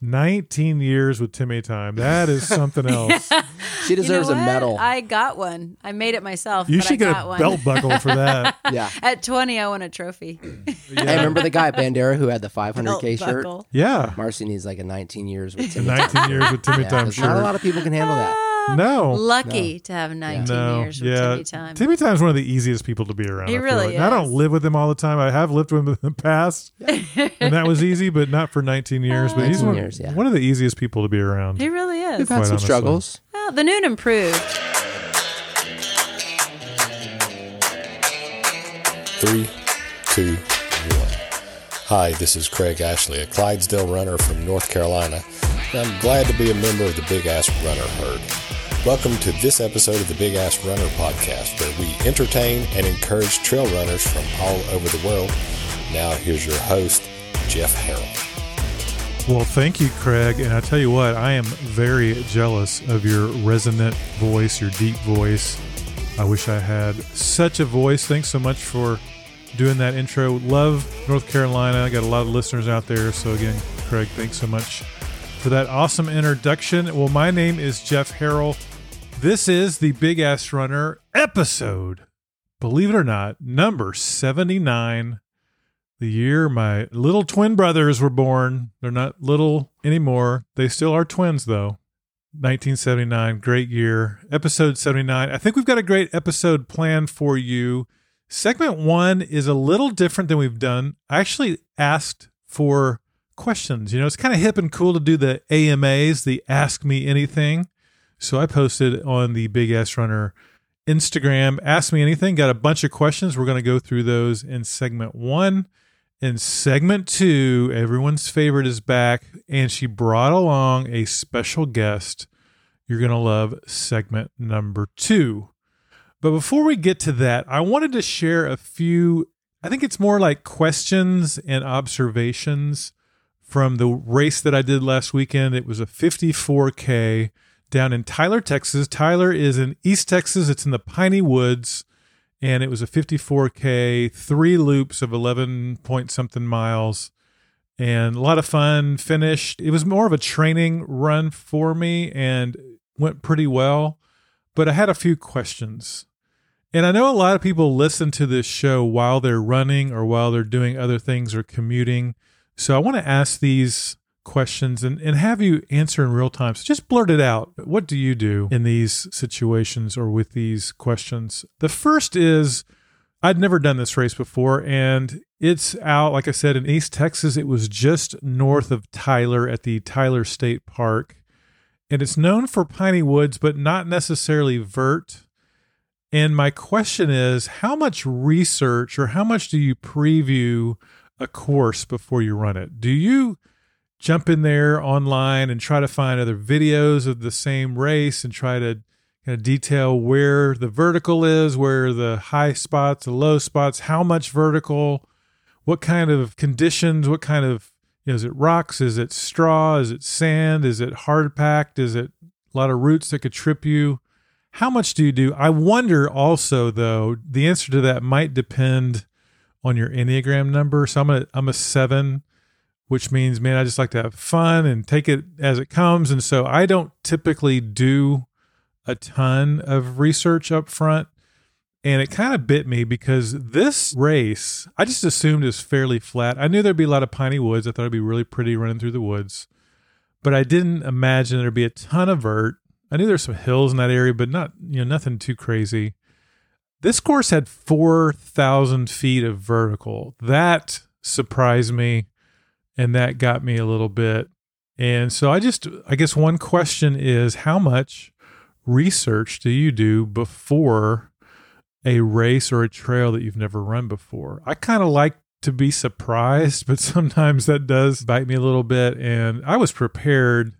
19 years with Timmy Time. That is something else. She deserves you know a medal. I got one. I made it myself. You but should I get got a one. belt buckle for that. yeah. At 20, I won a trophy. Hey, remember the guy at Bandera who had the 500k Belt shirt? buckle. Yeah. Marcie needs like a 19 years with Timmy. 19 years with Timmy Yeah, Time 'cause shirt. not a lot of people can handle that. Ah. No. Lucky to have 19 No, years with yeah. Timmy Time. Timmy Time's one of the easiest people to be around. He I really like. And I don't live with him all the time. I have lived with him in the past, and that was easy, but not for 19 uh, years. But he's one, years, yeah. one of the easiest people to be around. he really is. We've had some honestly. struggles. Well, the noon improved. Three, two, one. Hi, this is Craig Ashley, a Clydesdale runner from North Carolina. I'm glad to be a member of the Big Ass Runner herd. Welcome to this episode of the Big Ass Runner podcast, where we entertain and encourage trail runners from all over the world. Now, here's your host, Jeff Harrell. Well, thank you, Craig. And I tell you what, I am very jealous of your resonant voice, your deep voice. I wish I had such a voice. Thanks so much for doing that intro. Love North Carolina. I got a lot of listeners out there. So, again, Craig, thanks so much for that awesome introduction. Well, my name is Jeff Harrell. This is the Big Ass Runner episode, believe it or not, number 79 the year my little twin brothers were born. They're not little anymore. They still are twins, though. 1979, great year. Episode 79. I think we've got a great episode planned for you. Segment one is a little different than we've done. I actually asked for questions. You know, it's kind of hip and cool to do the AMAs, the Ask Me Anything. So I posted on the Big Ass Runner Instagram, Ask Me Anything. Got a bunch of questions. We're going to go through those in segment one. In segment two, everyone's favorite is back, and she brought along a special guest. You're going to love segment number two. But before we get to that, I wanted to share a few, I think it's more like questions and observations from the race that I did last weekend. It was a 54K down in Tyler, Texas. Tyler is in East Texas, it's in the Piney Woods and it was a 54k three loops of 11 point something miles and a lot of fun. Finished. It was more of a training run for me and went pretty well. But i had a few questions. And i know a lot of people listen to this show while they're running or while they're doing other things or commuting. So i want to ask these questions and, and have you answer in real time. So just blurt it out. What do you do in these situations or with these questions? The first is I'd never done this race before, and it's out, like I said, in East Texas. It was just north of Tyler at the Tyler State Park. And it's known for piney woods, but not necessarily vert. And my question is how much research or how much do you preview a course before you run it? Do you jump in there online and try to find other videos of the same race and try to kind of detail where the vertical is, where the high spots, the low spots, how much vertical, what kind of conditions, what kind of is it rocks, is it straw, is it sand, is it hard packed, is it a lot of roots that could trip you? How much do you do? I wonder also though, the answer to that might depend on your Enneagram number. So I'm a I'm a seven which means, man, I just like to have fun and take it as it comes. And so I don't typically do a ton of research up front. And it kind of bit me because this race, I just assumed is fairly flat. I knew there'd be a lot of piney woods. I thought it'd be really pretty running through the woods, but I didn't imagine there'd be a ton of vert. I knew there's some hills in that area, but not, you know, nothing too crazy. This course had 4,000 feet of vertical. That surprised me and that got me a little bit. And so I just, I guess one question is how much research do you do before a race or a trail that you've never run before? I kind of like to be surprised, but sometimes that does bite me a little bit. And I was prepared,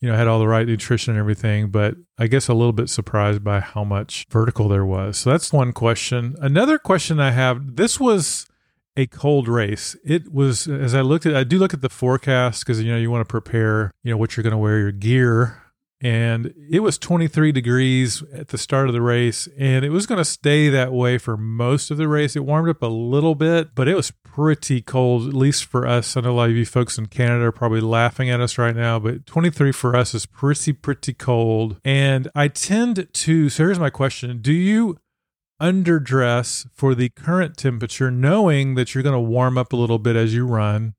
you know, had all the right nutrition and everything, but I guess a little bit surprised by how much vertical there was. So that's one question. Another question I have this was a cold race. It was as I looked at I do look at the forecast because you know you want to prepare, you know, what you're going to wear, your gear. and it was 23 degrees at the start of the race and it was going to stay that way for most of the race it warmed up a little bit but it was pretty cold at least for us i know a lot of you folks in canada are probably laughing at us right now but 23 for us is pretty pretty cold and i tend to so here's my question do you underdress for the current temperature knowing that you're going to warm up a little bit as you run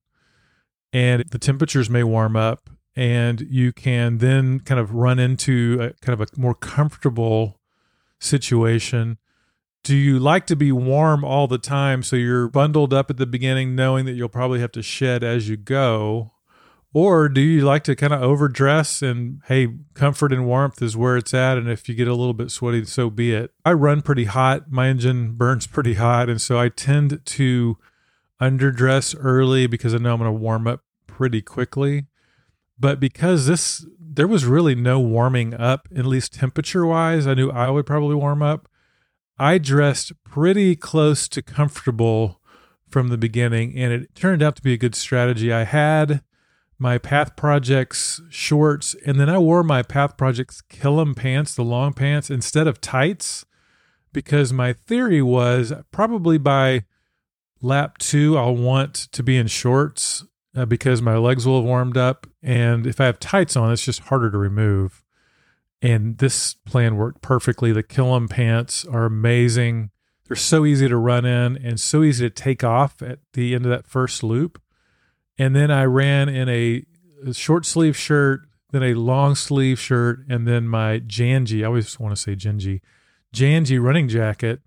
and the temperatures may warm up and you can then kind of run into a, kind of a more comfortable situation. Do you like to be warm all the time so you're bundled up at the beginning knowing that you'll probably have to shed as you go? Or do you like to kind of overdress and hey, comfort and warmth is where it's at and if you get a little bit sweaty so be it. I run pretty hot, my engine burns pretty hot and so I tend to underdress early because I know I'm going to warm up pretty quickly. But because this, there was really no warming up, at least temperature wise, I knew I would probably warm up. I dressed pretty close to comfortable from the beginning, and it turned out to be a good strategy. I had my Path Projects shorts, and then I wore my Path Projects Killam pants, the long pants, instead of tights, because my theory was probably by lap two, I'll want to be in shorts uh, because my legs will have warmed up. And if I have tights on, it's just harder to remove. And this plan worked perfectly. The Killam pants are amazing. They're so easy to run in and so easy to take off at the end of that first loop. And then I ran in a, short sleeve shirt, then a long sleeve shirt, and then my Janji. I always want to say Genji, Janji running jacket.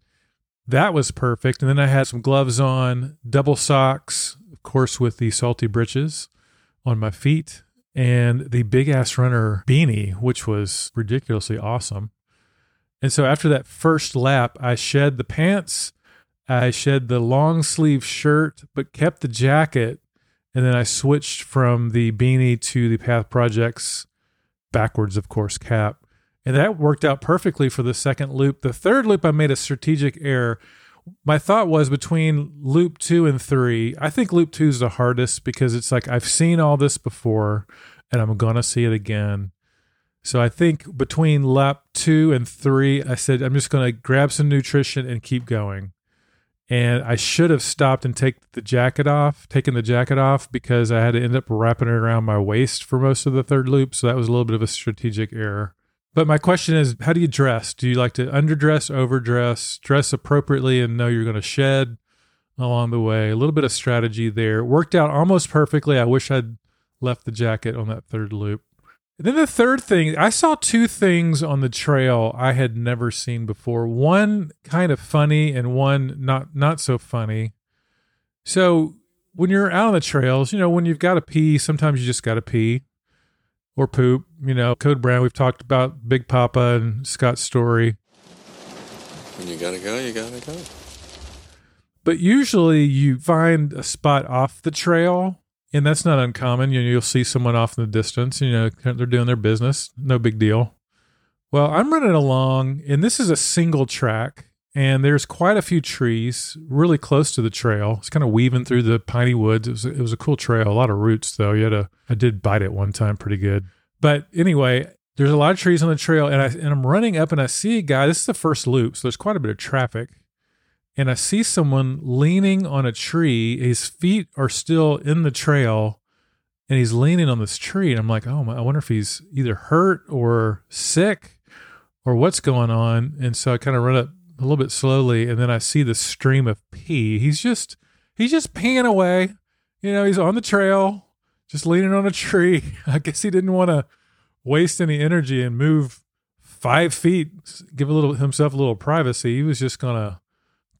That was perfect. And then I had some gloves on, double socks, of course, with the salty britches on my feet and the big ass runner beanie, which was ridiculously awesome. And so after that first lap, I shed the pants, I shed the long sleeve shirt, but kept the jacket. And then I switched from the beanie to the Path Projects backwards, of course, cap. And that worked out perfectly for the second loop. The third loop, I made a strategic error my thought was between loop two and three. I think loop two is the hardest because it's like I've seen all this before and I'm going to see it again. So I think between lap two and three, I said, I'm just going to grab some nutrition and keep going. And I should have stopped and take the jacket off, taken the jacket off because I had to end up wrapping it around my waist for most of the third loop. So that was a little bit of a strategic error. But my question is, how do you dress? Do you like to underdress, overdress, dress appropriately, and know you're going to shed along the way? A little bit of strategy there. Worked out almost perfectly. I wish I'd left the jacket on that third loop. And then the third thing, I saw two things on the trail I had never seen before. One kind of funny and one not not so funny. So when you're out on the trails, you know, when you've got to pee, sometimes you just got to pee or poop. You know, Code Brown, we've talked about Big Papa and Scott's story. When you gotta go, you gotta go. But usually you find a spot off the trail, and that's not uncommon. You know, you'll see someone off in the distance, you know, they're doing their business, no big deal. Well, I'm running along, and this is a single track, and there's quite a few trees really close to the trail. It's kind of weaving through the piney woods. It was, it was a cool trail, a lot of roots though. You had a, I did bite it one time pretty good. But anyway, there's a lot of trees on the trail, and I and I'm running up, and I see a guy. This is the first loop, so there's quite a bit of traffic, and I see someone leaning on a tree. His feet are still in the trail, and he's leaning on this tree. And I'm like, oh, I wonder if he's either hurt or sick, or what's going on. And so I kind of run up a little bit slowly, and then I see the stream of pee. He's just he's just peeing away. You know, he's on the trail, just leaning on a tree. I guess he didn't want to waste any energy and move five feet, give a little himself a little privacy. He was just gonna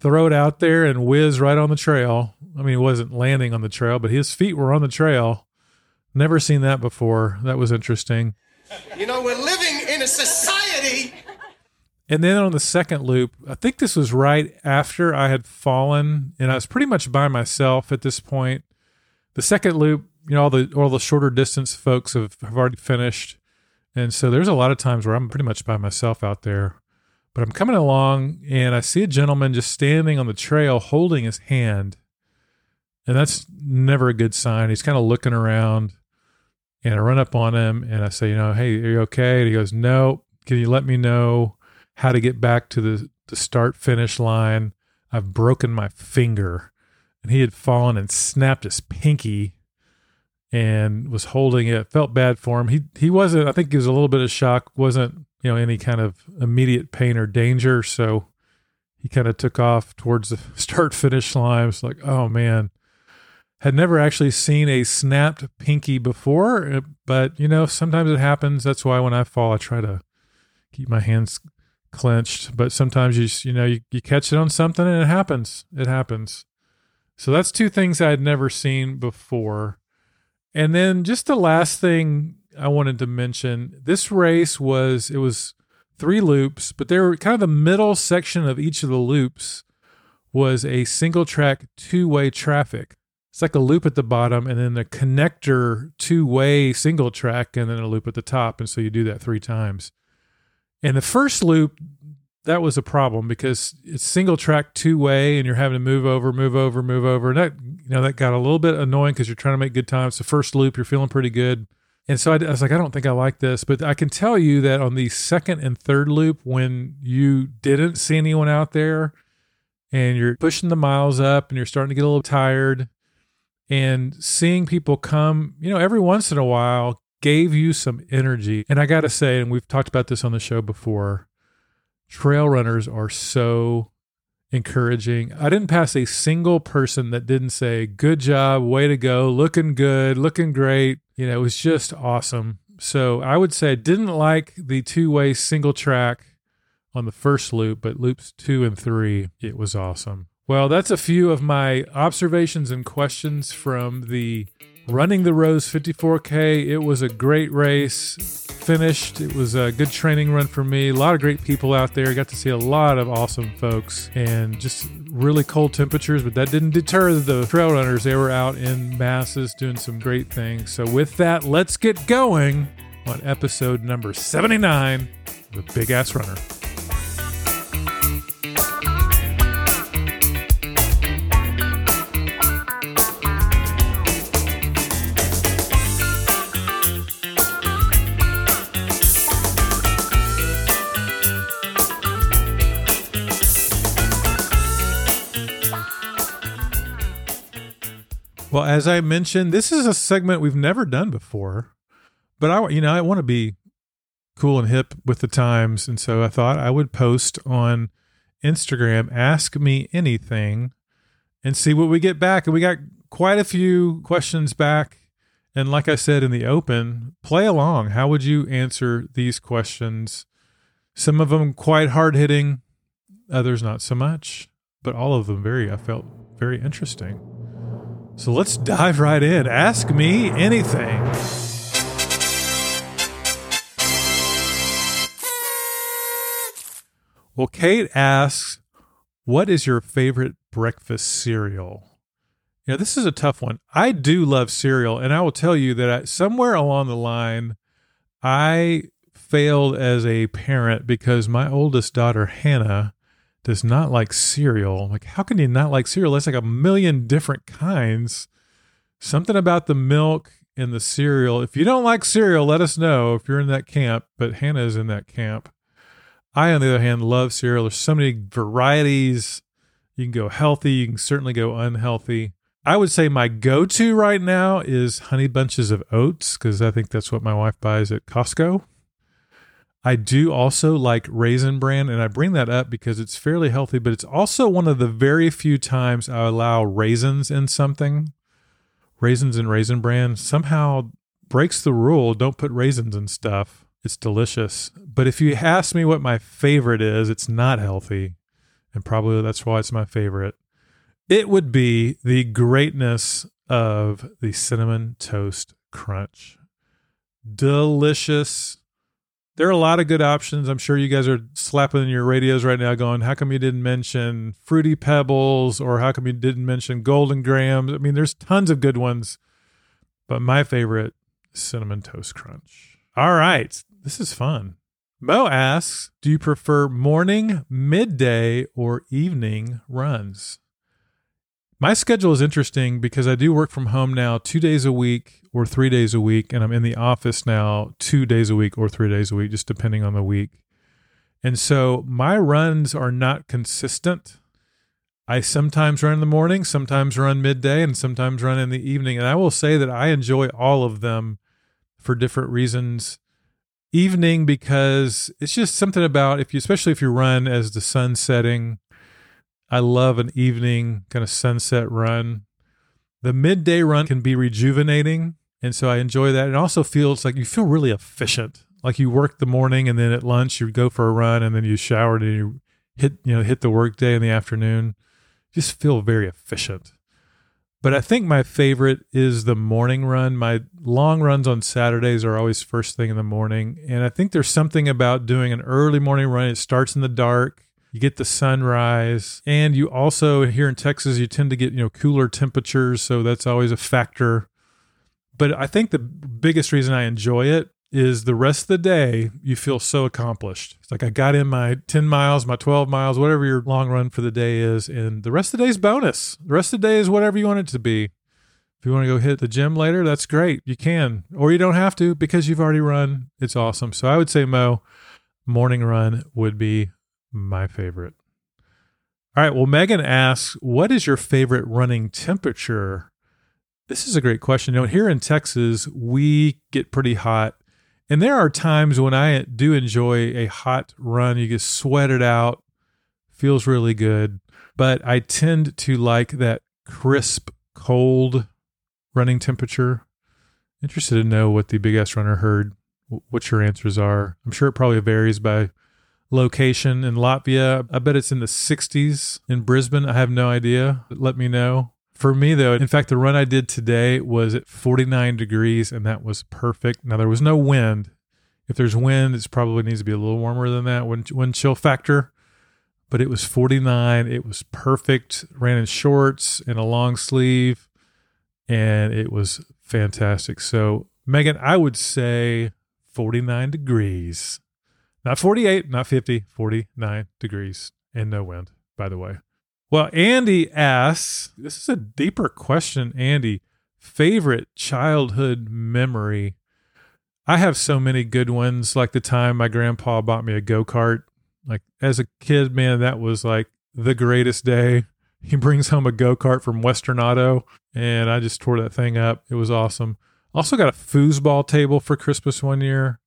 throw it out there and whiz right on the trail. I mean, he wasn't landing on the trail, but his feet were on the trail. Never seen that before. That was interesting. You know, we're living in a society and then on the second loop, I think this was right after I had fallen, and I was pretty much by myself at this point. The second loop, you know, all the all the shorter distance folks have, have already finished, and so there's a lot of times where I'm pretty much by myself out there. But I'm coming along, and I see a gentleman just standing on the trail holding his hand, and that's never a good sign. He's kind of looking around, And I run up on him and I say, you know, hey, are you okay? And he goes, no. Can you let me know how to get back to the, the start finish line? I've broken my finger. And he had fallen and snapped his pinky and was holding it. Felt bad for him. He he wasn't. I think he was a little bit of shock. wasn't you know any kind of immediate pain or danger. So he kind of took off towards the start finish line. I was like, oh man, had never actually seen a snapped pinky before, uh, but you know sometimes it happens. That's why when I fall, I try to keep my hands clenched. But sometimes you you know you, you catch it on something and it happens. It happens. So that's two things I had never seen before. And then just the last thing I wanted to mention, this race was it was three loops, but they were kind of the middle section of each of the loops was a single track two-way traffic. It's like a loop at the bottom and then a connector two-way single track and then a loop at the top and so you do that 3 times. And the first loop that was a problem because it's single track two way and you're having to move over, move over, move over. And that, you know, that got a little bit annoying because you're trying to make good times. The first loop, you're feeling pretty good. And so I, I, was like, I don't think I like this. But I can tell you that on the second and third loop, when you didn't see anyone out there and you're pushing the miles up and you're starting to get a little tired and seeing people come, you know, every once in a while gave you some energy. And I got to say, and we've talked about this on the show before, trail runners are so encouraging. I didn't pass a single person that didn't say, Good job, way to go, looking good, looking great. You know, it was just awesome. So I would say I didn't like the two way single track on the first loop, but loops two and three, it was awesome. Well, that's a few of my observations and questions from the running the Rose 54K. It was a great race. Finished. It was a good training run for me. A lot of great people out there. Got to see a lot of awesome folks and just really cold temperatures, but that didn't deter the trail runners. They were out in masses doing some great things. So, with that, let's get going on episode number 79 The Big Ass Runner. Well, as I mentioned, this is a segment we've never done before, but I, you know, I want to be cool and hip with the times, and so I thought I would post on Instagram, ask me anything, and see what we get back. And we got quite a few questions back. And like I said in the open, play along. How would you answer these questions? Some of them quite hard hitting, others not so much, but all of them very, I felt very interesting. So let's dive right in. Ask me anything. Well, Kate asks, What is your favorite breakfast cereal? Yeah, this is a tough one. I do love cereal, and I will tell you that I, somewhere along the line, I failed as a parent because my oldest daughter, Hannah, does not like cereal. Like, how can you not like cereal? There's like a million different kinds. Something about the milk and the cereal. If you don't like cereal, let us know if you're in that camp. But Hannah is in that camp. I, on the other hand, love cereal. There's so many varieties. You can go healthy, you can certainly go unhealthy. I would say my go to right now is Honey Bunches of Oats because I think that's what my wife buys at Costco. I do also like Raisin Bran, and I bring that up because it's fairly healthy, but it's also one of the very few times I allow raisins in something. Raisins and Raisin Bran somehow breaks the rule. Don't put raisins in stuff. It's delicious. But if you ask me what my favorite is, it's not healthy. And probably that's why it's my favorite. It would be the greatness of the Cinnamon Toast Crunch. Delicious there are a lot of good options. I'm sure you guys are slapping in your radios right now going, how come you didn't mention Fruity Pebbles or how come you didn't mention Golden Grahams? I mean, there's tons of good ones, but my favorite Cinnamon Toast Crunch. All right, this is fun. Mo asks, do you prefer morning, midday, or evening runs? My schedule is interesting because I do work from home now two days a week or three days a week, and I'm in the office now two days a week or three days a week, just depending on the week. And so my runs are not consistent. I sometimes run in the morning, sometimes run midday, and sometimes run in the evening. And I will say that I enjoy all of them for different reasons. Evening because it's just something about if you, especially if you run as the sun setting. I love an evening kind of sunset run. The midday run can be rejuvenating, and so I enjoy that. It also feels like you feel really efficient. Like you work the morning, and then at lunch you go for a run, and then you shower, and you hit you know hit the work day in the afternoon. Just feel very efficient. But I think my favorite is the morning run. My long runs on Saturdays are always first thing in the morning. And I think there's something about doing an early morning run. It starts in the dark. You get the sunrise. And you also here in Texas, you tend to get, you know, cooler temperatures, so that's always a factor. But I think the biggest reason I enjoy it is the rest of the day you feel so accomplished. It's like I got in my 10 miles, my 12 miles, whatever your long run for the day is, and the rest of the day is bonus. The rest of the day is whatever you want it to be. If you want to go hit the gym later, that's great. You can, or you don't have to because you've already run. It's awesome. So I would say, Mo, morning run would be my favorite. All right. Well, Megan asks, what is your favorite running temperature? This is a great question. You know, here in Texas, we get pretty hot and there are times when I do enjoy a hot run. You get sweated out, feels really good. But I tend to like that crisp, cold running temperature. Interested to know what the Big Ass Runner Herd, what your answers are. I'm sure it probably varies by location. In Latvia, I bet it's in the 60s. In Brisbane, I have no idea. Let me know. For me, though, in fact, the run I did today was at 49 degrees, and that was perfect. Now, there was no wind. If there's wind, it probably needs to be a little warmer than that wind, wind chill factor. But it was 49. It was perfect. Ran in shorts and a long sleeve, and it was fantastic. So, Megan, I would say 49 degrees. Not 48, not 50, 49 degrees, and no wind, by the way. Well, Andy asks this is a deeper question, Andy. Favorite childhood memory? I have so many good ones, like the time my grandpa bought me a go kart. Like as a kid, man, that was like the greatest day. He brings home a go kart from Western Auto, and I just tore that thing up. It was awesome. Also got a foosball table for Christmas one year.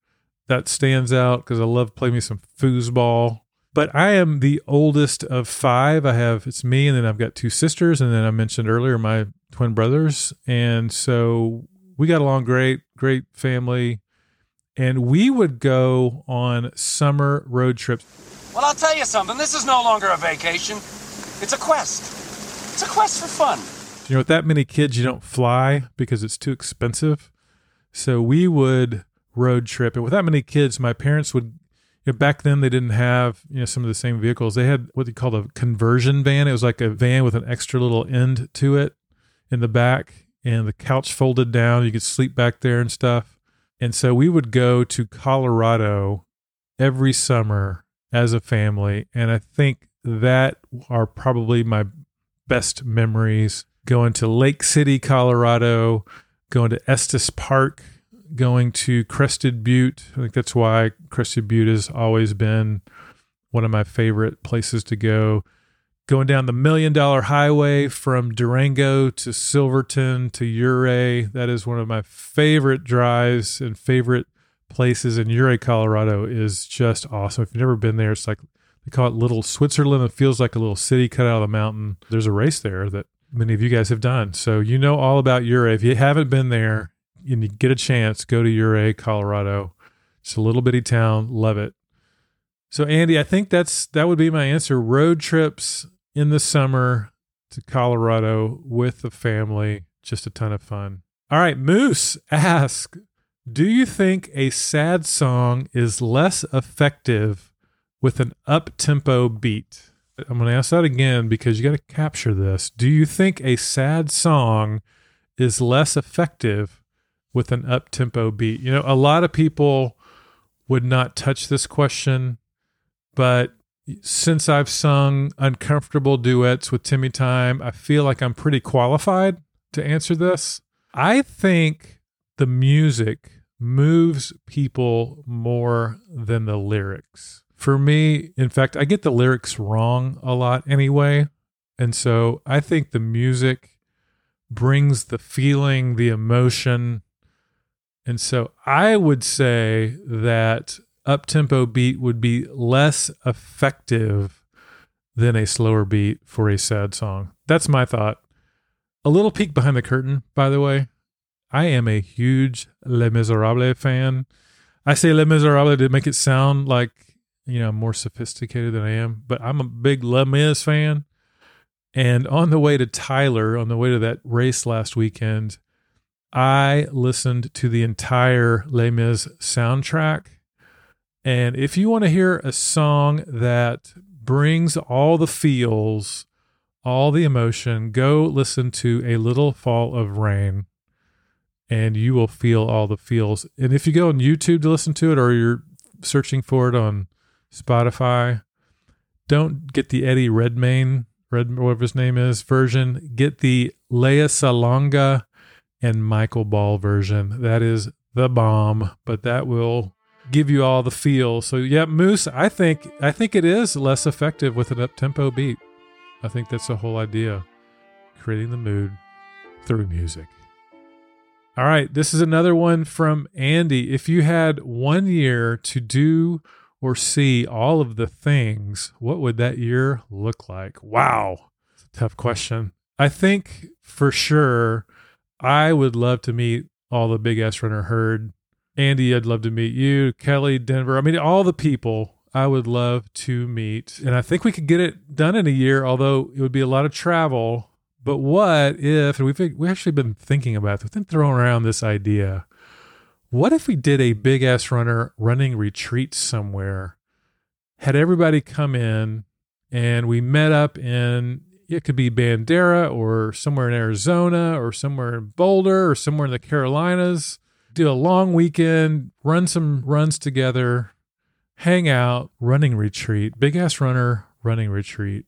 That stands out because I love playing me some foosball. But I am the oldest of five. I have it's me, and then I've got two sisters, and then I mentioned earlier my twin brothers, and so we got along great, great family, and we would go on summer road trips. Well, I'll tell you something. This is no longer a vacation. It's a quest. It's a quest for fun. You know, with that many kids, you don't fly because it's too expensive. So we would road trip, and with that many kids, my parents would you know, back then they didn't have you know some of the same vehicles. They had what they called a conversion van. It was like a van with an extra little end to it in the back, and the couch folded down. You could sleep back there and stuff. And so we would go to Colorado every summer as a family, and I think that are probably my best memories. Going to Lake City, Colorado, going to Estes Park going to Crested Butte. I think that's why Crested Butte has always been one of my favorite places to go. Going down the Million Dollar Highway from Durango to Silverton to Ouray. That is one of my favorite drives and favorite places in Ouray, Colorado is just awesome. If you've never been there, it's like they call it Little Switzerland. It feels like a little city cut out of the mountain. There's a race there that many of you guys have done. So you know all about Ouray. If you haven't been there, and you get a chance, go to Ouray, Colorado. It's a little bitty town. Love it. So Andy, I think that's that would be my answer. Road trips in the summer to Colorado with the family, just a ton of fun. All right, Moose ask, do you think a sad song is less effective with an up-tempo beat? I'm going to ask that again because you got to capture this. Do you think a sad song is less effective with an up tempo beat? You know, a lot of people would not touch this question, but since I've sung uncomfortable duets with Timmy Time, I feel like I'm pretty qualified to answer this. I think the music moves people more than the lyrics. For me, in fact, I get the lyrics wrong a lot anyway. And so I think the music brings the feeling, the emotion. And so I would say that up tempo beat would be less effective than a slower beat for a sad song. That's my thought. A little peek behind the curtain, by the way. I am a huge Les Miserables fan. I say Les Miserables to make it sound like, you know, more sophisticated than I am, but I'm a big Les Mis fan. And on the way to Tyler, on the way to that race last weekend, I listened to the entire Les Mis soundtrack. And if you want to hear a song that brings all the feels, all the emotion, go listen to A Little Fall of Rain and you will feel all the feels. And if you go on YouTube to listen to it or you're searching for it on Spotify, don't get the Eddie Redmayne, Red whatever his name is, version. Get the Lea Salonga and Michael Ball version. That is the bomb, but that will give you all the feel. So yeah, Moose, I think I think it is less effective with an up tempo beat. I think that's the whole idea. Creating the mood through music. All right, this is another one from Andy. If you had one year to do or see all of the things, what would that year look like? Wow. Tough question. I think for sure I would love to meet all the big ass runner herd. Andy, I'd love to meet you. Kelly, Denver. I mean, all the people I would love to meet. And I think we could get it done in a year, although it would be a lot of travel. But what if, and we've, we actually been thinking about this, we've been throwing around this idea. What if we did a big ass runner running retreat somewhere, had everybody come in, and we met up in, it could be Bandera or somewhere in Arizona or somewhere in Boulder or somewhere in the Carolinas, do a long weekend, run some runs together, hang out, running retreat, big ass runner running retreat.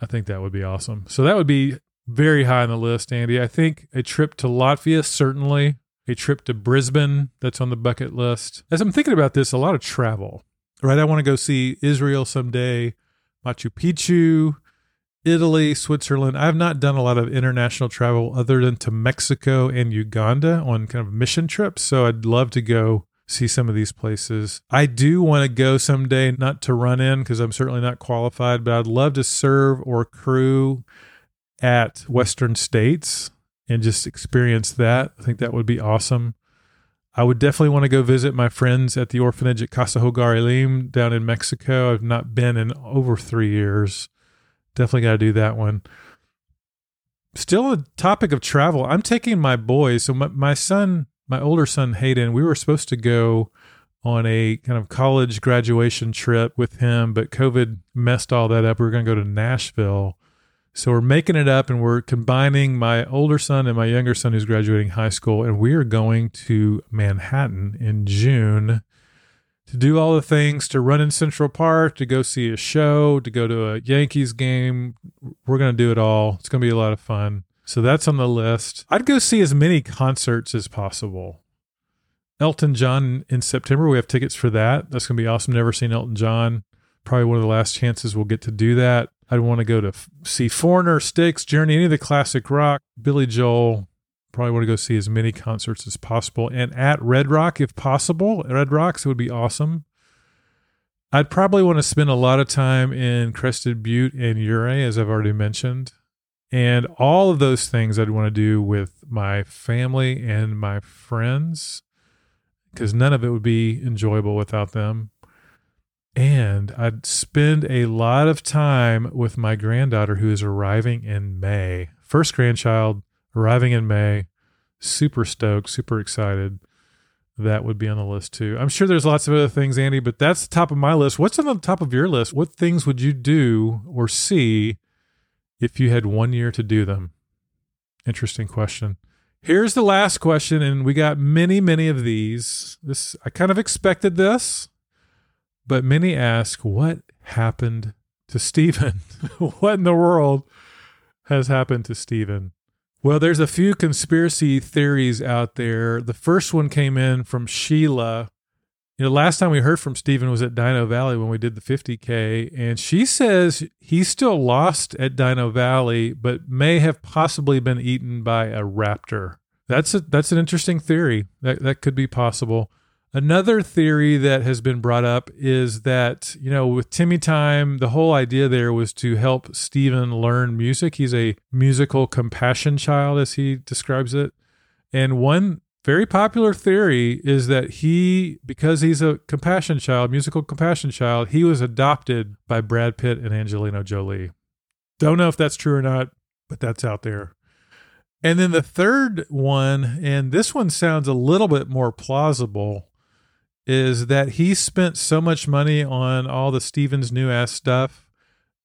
I think that would be awesome. So that would be very high on the list, Andy. I think a trip to Latvia, certainly. A trip to Brisbane, that's on the bucket list. As I'm thinking about this, a lot of travel, right? I want to go see Israel someday, Machu Picchu, Italy, Switzerland. I have not done a lot of international travel other than to Mexico and Uganda on kind of mission trips. So I'd love to go see some of these places. I do want to go someday, not to run in because I'm certainly not qualified, but I'd love to serve or crew at Western States and just experience that. I think that would be awesome. I would definitely want to go visit my friends at the orphanage at Casa Hogar Elim down in Mexico. I've not been in over three years. Definitely got to do that one. Still, a topic of travel. I'm taking my boys. So my, my son, my older son Hayden, we were supposed to go on a kind of college graduation trip with him, but COVID messed all that up. We were going to go to Nashville so we're making it up and we're combining my older son and my younger son who's graduating high school. And we are going to Manhattan in June to do all the things to run in Central Park, to go see a show, to go to a Yankees game. We're going to do it all. It's going to be a lot of fun. So that's on the list. I'd go see as many concerts as possible. Elton John in September, we have tickets for that. That's going to be awesome. Never seen Elton John. Probably one of the last chances we'll get to do that. I'd want to go to see Foreigner, Styx, Journey, any of the classic rock, Billy Joel. Probably want to go see as many concerts as possible. And at Red Rock, if possible, Red Rocks, would be awesome. I'd probably want to spend a lot of time in Crested Butte and Ouray, as I've already mentioned. And all of those things I'd want to do with my family and my friends because none of it would be enjoyable without them. And I'd spend a lot of time with my granddaughter who is arriving in May. First grandchild arriving in May. Super stoked, super excited. That would be on the list too. I'm sure there's lots of other things, Andy, but that's the top of my list. What's on the top of your list? What things would you do or see if you had one year to do them? Interesting question. Here's the last question, and we got many, many of these. This I kind of expected this But many ask, what happened to Stephen? what in the world has happened to Stephen? Well, there's a few conspiracy theories out there. The first one came in from Sheila. You know, last time we heard from Stephen was at Dino Valley when we did the 50K, and she says he's still lost at Dino Valley, but may have possibly been eaten by a raptor. That's a, that's an interesting theory. That that could be possible. Another theory that has been brought up is that, you know, with Timmy Time, the whole idea there was to help Stephen learn music. He's a musical compassion child, as he describes it. And one very popular theory is that he, because he's a compassion child, musical compassion child, he was adopted by Brad Pitt and Angelina Jolie. Don't know if that's true or not, but that's out there. And then the third one, and this one sounds a little bit more plausible, is that he spent so much money on all the Stevens new ass stuff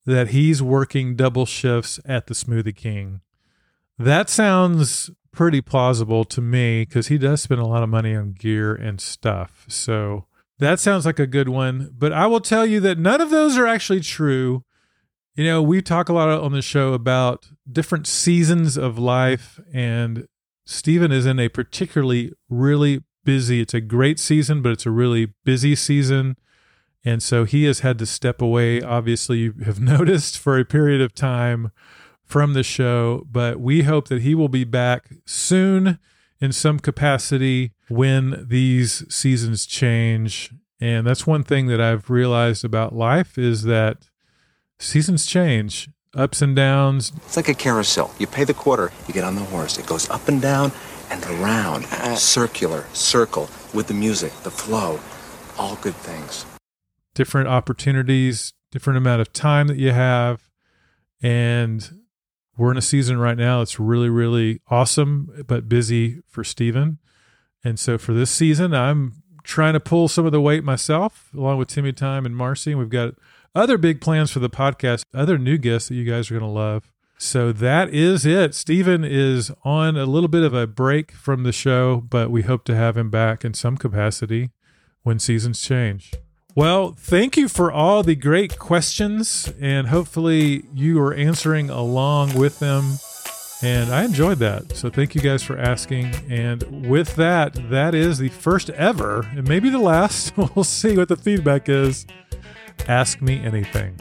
that he's working double shifts at the Smoothie King. That sounds pretty plausible to me because he does spend a lot of money on gear and stuff. So that sounds like a good one. But I will tell you that none of those are actually true. You know, we talk a lot on the show about different seasons of life, and Stephen is in a particularly really busy. It's a great season, but it's a really busy season. And so he has had to step away, obviously, you have noticed, for a period of time from the show. But we hope that he will be back soon in some capacity when these seasons change. And that's one thing that I've realized about life is that seasons change, ups and downs. It's like a carousel. You pay the quarter, you get on the horse. It goes up and down and around, circular, circle, with the music, the flow, all good things. Different opportunities, different amount of time that you have. And we're in a season right now that's really, really awesome, but busy for Stephen. And so for this season, I'm trying to pull some of the weight myself, along with Timmy Time and Marcie. And we've got other big plans for the podcast, other new guests that you guys are going to love. So that is it. Stephen is on a little bit of a break from the show, but we hope to have him back in some capacity when seasons change. Well, thank you for all the great questions, and hopefully you are answering along with them. And I enjoyed that. So thank you guys for asking. And with that, that is the first ever, and maybe the last. we'll see what the feedback is. Ask me anything.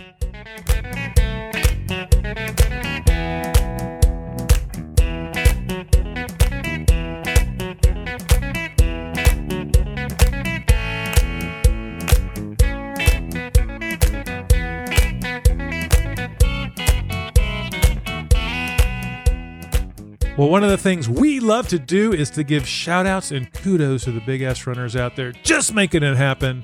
Well, one of the things we love to do is to give shout outs and kudos to the big ass runners out there just making it happen.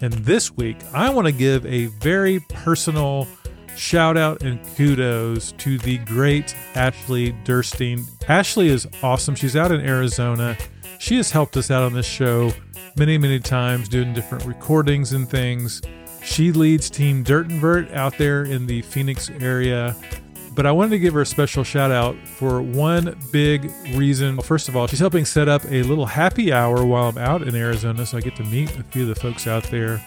And this week, I want to give a very personal shout out and kudos to the great Ashley Durstine. Ashley is awesome. She's out in Arizona. She has helped us out on this show many, many times doing different recordings and things. She leads Team Dirt and Vert out there in the Phoenix area but I wanted to give her a special shout out for one big reason. First of all, she's helping set up a little happy hour while I'm out in Arizona, so I get to meet a few of the folks out there.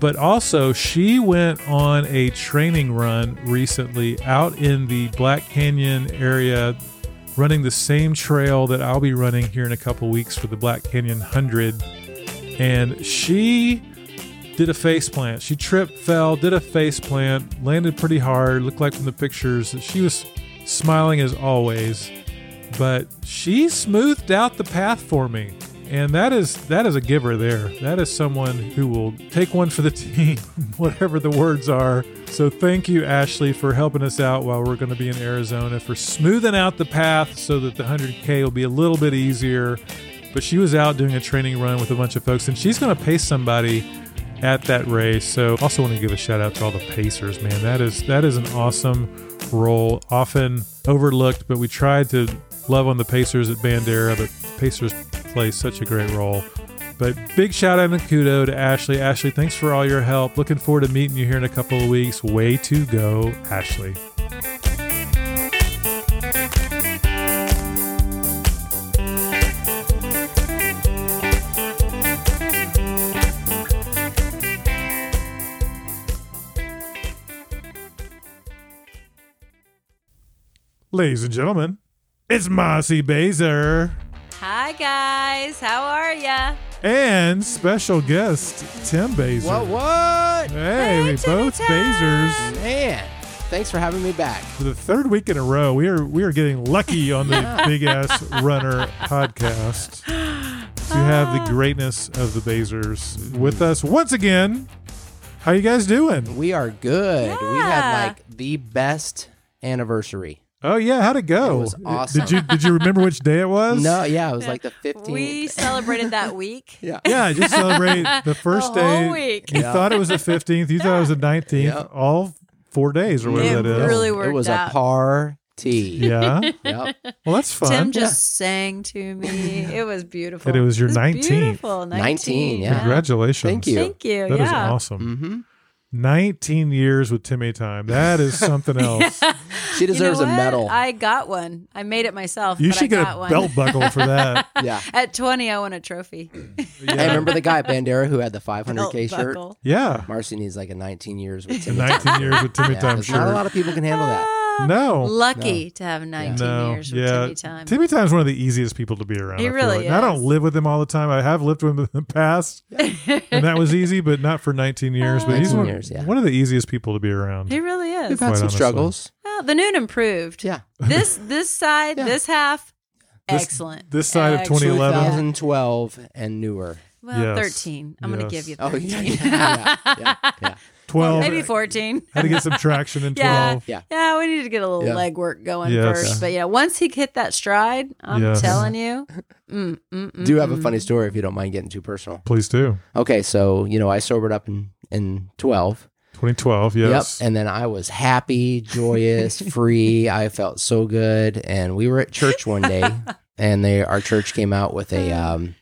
But also, she went on a training run recently out in the Black Canyon area, running the same trail that I'll be running here in a couple weeks for the Black Canyon 100. And she did a face plant. She tripped, fell, did a face plant, landed pretty hard. Looked like from the pictures that she was smiling as always, but she smoothed out the path for me. And that is that is a giver there. That is someone who will take one for the team, whatever the words are. So thank you, Ashley, for helping us out while we're going to be in Arizona, for smoothing out the path so that the 100K will be a little bit easier. But she was out doing a training run with a bunch of folks, and she's going to pace somebody at that race. So also want to give a shout out to all the Pacers, man. That is that is an awesome role, often overlooked, but we tried to love on the Pacers at Bandera, but Pacers play such a great role. But big shout out and kudo to Ashley. Ashley, thanks for all your help. Looking forward to meeting you here in a couple of weeks. Way to go, Ashley. Ladies and gentlemen, it's Marcie Bazor Hi guys, how are ya? and special guest Tim Bazor. What? What? Hey, we Timmy both Tim. Bazors. Man, thanks for having me back. For the third week in a row, we are we are getting lucky on the Big Ass Runner podcast to have the ah. greatness of the Bazors with us once again. How you guys doing? We are good. We Yeah. had like the best anniversary. Oh yeah, how'd it go? It was awesome. Did you did you remember which day it was? No, yeah, it was like the 15th. We celebrated that week. yeah. Yeah, just celebrate the first The day. whole week. You Yeah. thought it was the fifteenth. You thought it was the nineteenth. Yeah. All four days or whatever It that is. really worked it was out. a party. yeah. Yep. Well, that's fun. Tim just sang to me. It was beautiful. And it was your It 19th. Beautiful. 19, yeah. Congratulations. Thank you. Thank you. That is yeah. awesome. hmm 19 years with Timmy Time. That is something else. She You know deserves a medal. I got one. I made it myself. You but should I get got a one. belt buckle for that. yeah. At 20, I won a trophy. I remember the guy at Bandera who had the 500K shirt. buckle. Yeah. Marcie needs like a 19 years with Timmy. 19 years with Timmy Yeah, Time 'cause not a lot of people can handle that. Ah, No. Lucky to have 19 No. years with Yeah. Timmy Time. Timmy Time's one of the easiest people to be around. He I really like. And I don't live with him all the time. I have lived with him in the past, and that was easy, but not for 19 years. Uh, but he's 19 one, years, yeah. one of the easiest people to be around. he really is. We've had some honestly. struggles. Well, the noon improved. Yeah. This this side, Yeah. this half, This- excellent. this side of Excellent. 2011. 2012 and newer. Well, Yes. 13. I'm going to give you Oh, 13. yeah. Yeah. yeah, yeah. 12. Maybe 14. Had to get some traction in 12. Yeah. Yeah. Yeah, we need to get a little Yeah. legwork going Yes. first. But yeah, once he hit that stride, I'm Yes. telling you. Mm, mm, mm, Do have a mm. funny story if you don't mind getting too personal. Please do. Okay, so, you know, I sobered up in, in 12. 2012, yes. Yep. And then I was happy, joyous, free. I felt so good. And we were at church one day, and they our church came out with a um,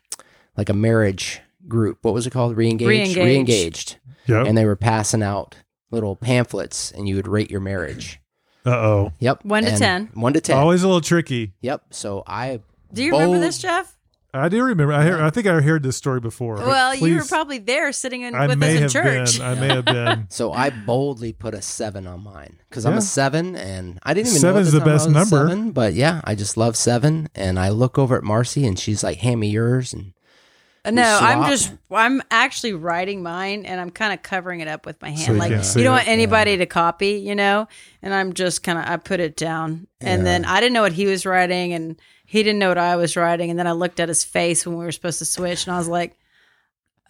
like a marriage group. What was it called? Reengaged. Reengaged. Reengaged. Yep. And they were passing out little pamphlets, and you would rate your marriage. Uh oh. Yep. One to And 10. One to ten. Always a little tricky. Yep. So I. Do you remember this, Jeff? I do remember. I, hear, I think I heard this story before. but Well, you were probably there sitting in, I with us in church. been. I may have been. So I boldly put a seven on mine because I'm a seven, and I didn't even Seven's know the at time I best was number. Seven, but yeah, I just love seven. And I look over at Marcie, and she's like, "Hand me yours." And Uh, no, I'm just I'm actually writing mine and I'm kind of covering it up with my hand. So you like you don't want anybody to copy, you know? And I'm just kind of I put it down. And then I didn't know what he was writing and he didn't know what I was writing. And then I looked at his face when we were supposed to switch and I was like,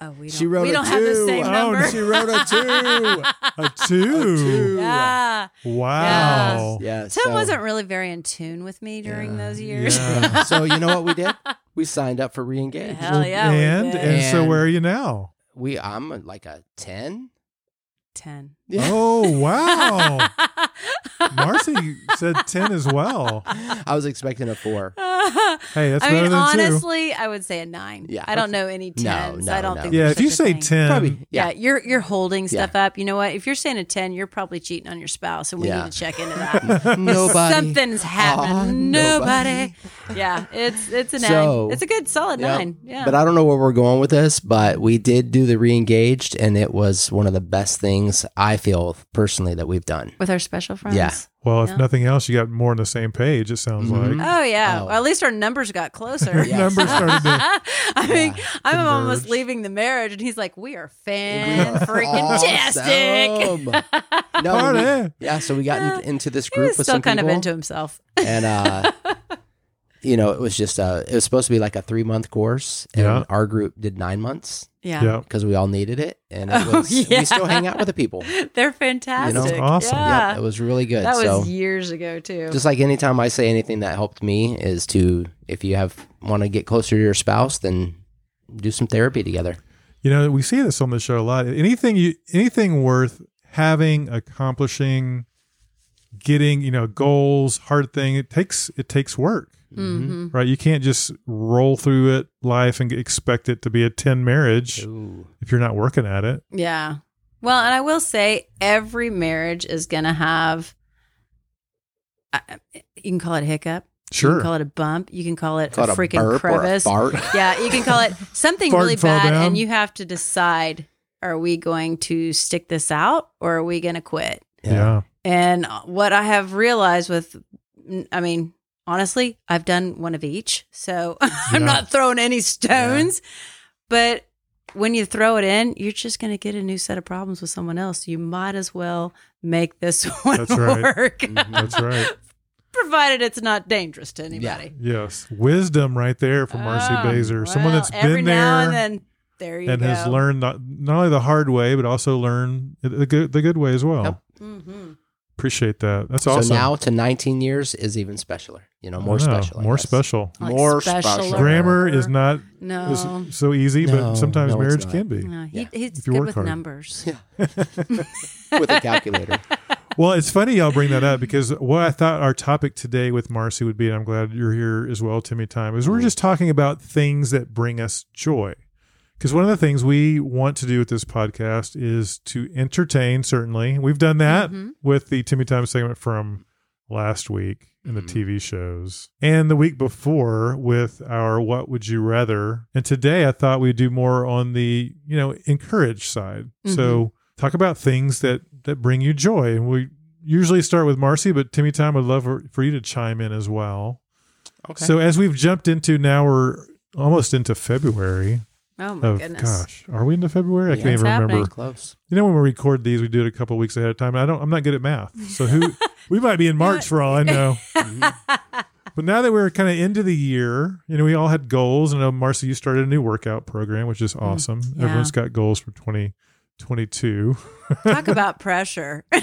"Oh, we don't She wrote we a don't have the two. same Oh, number." she wrote a two. A two. yeah. Wow. yeah, Tim so- wasn't really very in tune with me during those years. Yeah. so you know what we did? We signed up for reengage. Hell yeah. we and and so where are you now? We I'm like a ten. 10. Oh wow. Marcie said ten as well. I was expecting a four. Hey, that's I better mean, than two. honestly, I would say a nine. Yeah. I don't know any tens. no, I don't no. think. Yeah, if you say thing. ten, Probably. yeah, Yeah. you're you're holding Yeah. stuff up. You know what? If you're saying a ten, you're probably cheating on your spouse, and we Yeah. need to check into that. Nobody. Something's happening. Aw, nobody. Yeah, it's it's a nine. So- it's a good solid Yep. nine. Yeah. But I don't know where we're going with this, but we did do the reengaged, and it was one of the best things I feel personally that we've done. with our special friends. Yeah. well, if Yeah. nothing else, you got more on the same page. It sounds Mhm. like Oh yeah. Oh. Well, at least our numbers got closer. Yeah. numbers started to. I mean, I'm almost converge. leaving the marriage, and he's like, "We are fan freaking tastic." Awesome. no, we- Party. yeah. So we got in, into this He group was with still some kind people, of into himself. and uh, you know, it was just uh, it was supposed to be like a three month course, and Yeah. our group did nine months Yeah. Yeah. because we all needed it, and it Oh, was yeah. we still hang out with the people. They're fantastic. You know? Awesome. Yeah. Yep, it was really good. that was years ago too. just like anytime I say anything that helped me is to if you have want to get closer to your spouse, then do some therapy together. You know, we see this on the show a lot. Anything you anything worth having, accomplishing, getting, you know, goals, hard thing, it takes it takes work. Hmm Right? You can't just roll through it life and expect it to be a 10 marriage Ooh. if you're not working at it. Yeah. Well, and I will say every marriage is going to have, uh, you can call it a hiccup. You Sure. can call it a bump. You can call it Call a it a freaking burp or a crevice. fart. Yeah, you can call it something Fart really bad, down. and you have to decide: Are we going to stick this out, or are we going to quit? yeah. And what I have realized with I mean, honestly, I've done one of each, so I'm Yeah. not throwing any stones. But when you throw it in, you're just going to get a new set of problems with someone else. You might as well make this one That's right. work, That's right. provided it's not dangerous to anybody. Yes. Wisdom right there from Marcy Oh, Baser. Someone well, that's every been now there and then. There you and go. has learned not, not only the hard way, but also learn the good, the good way as well. Yep. Mhm. Appreciate that. That's awesome. So now to 19 years is even specialer. You know, more know, special. I More guess. special. Like More special. Grammar is not No. is so easy, No, but sometimes no, marriage can be. No, he, Yeah. he's If you good work with hard. numbers. with a calculator. Well, it's funny y'all bring that up because what I thought our topic today with Marcie would be, and I'm glad you're here as well, Timmy Time, is we're mm. just talking about things that bring us joy. Because one of the things we want to do with this podcast is to entertain, certainly. We've done that mm-hmm. with the Timmy Time segment from last week in the mm-hmm. TV shows and the week before with our What Would You Rather. And today I thought we'd do more on the, you know, encourage side. So mm-hmm. talk about things that that bring you joy. And we usually start with Marcie, but Timmy Time would love for, for you to chime in as well. Okay. So as we've jumped into now we're almost into February. Oh my Of goodness. gosh, are we into February? I Yeah, can't it's even remember. Close. You know when we record these, we do it a couple weeks ahead of time. I don't. I'm not good at math, so who we might be in March for all I know. Mm-hmm. but now that we're kind of into the year, you know, we all had goals. And I know Marcie, you started a new workout program, which is mm, awesome. yeah. Everyone's got goals for 2022. Talk about pressure. no,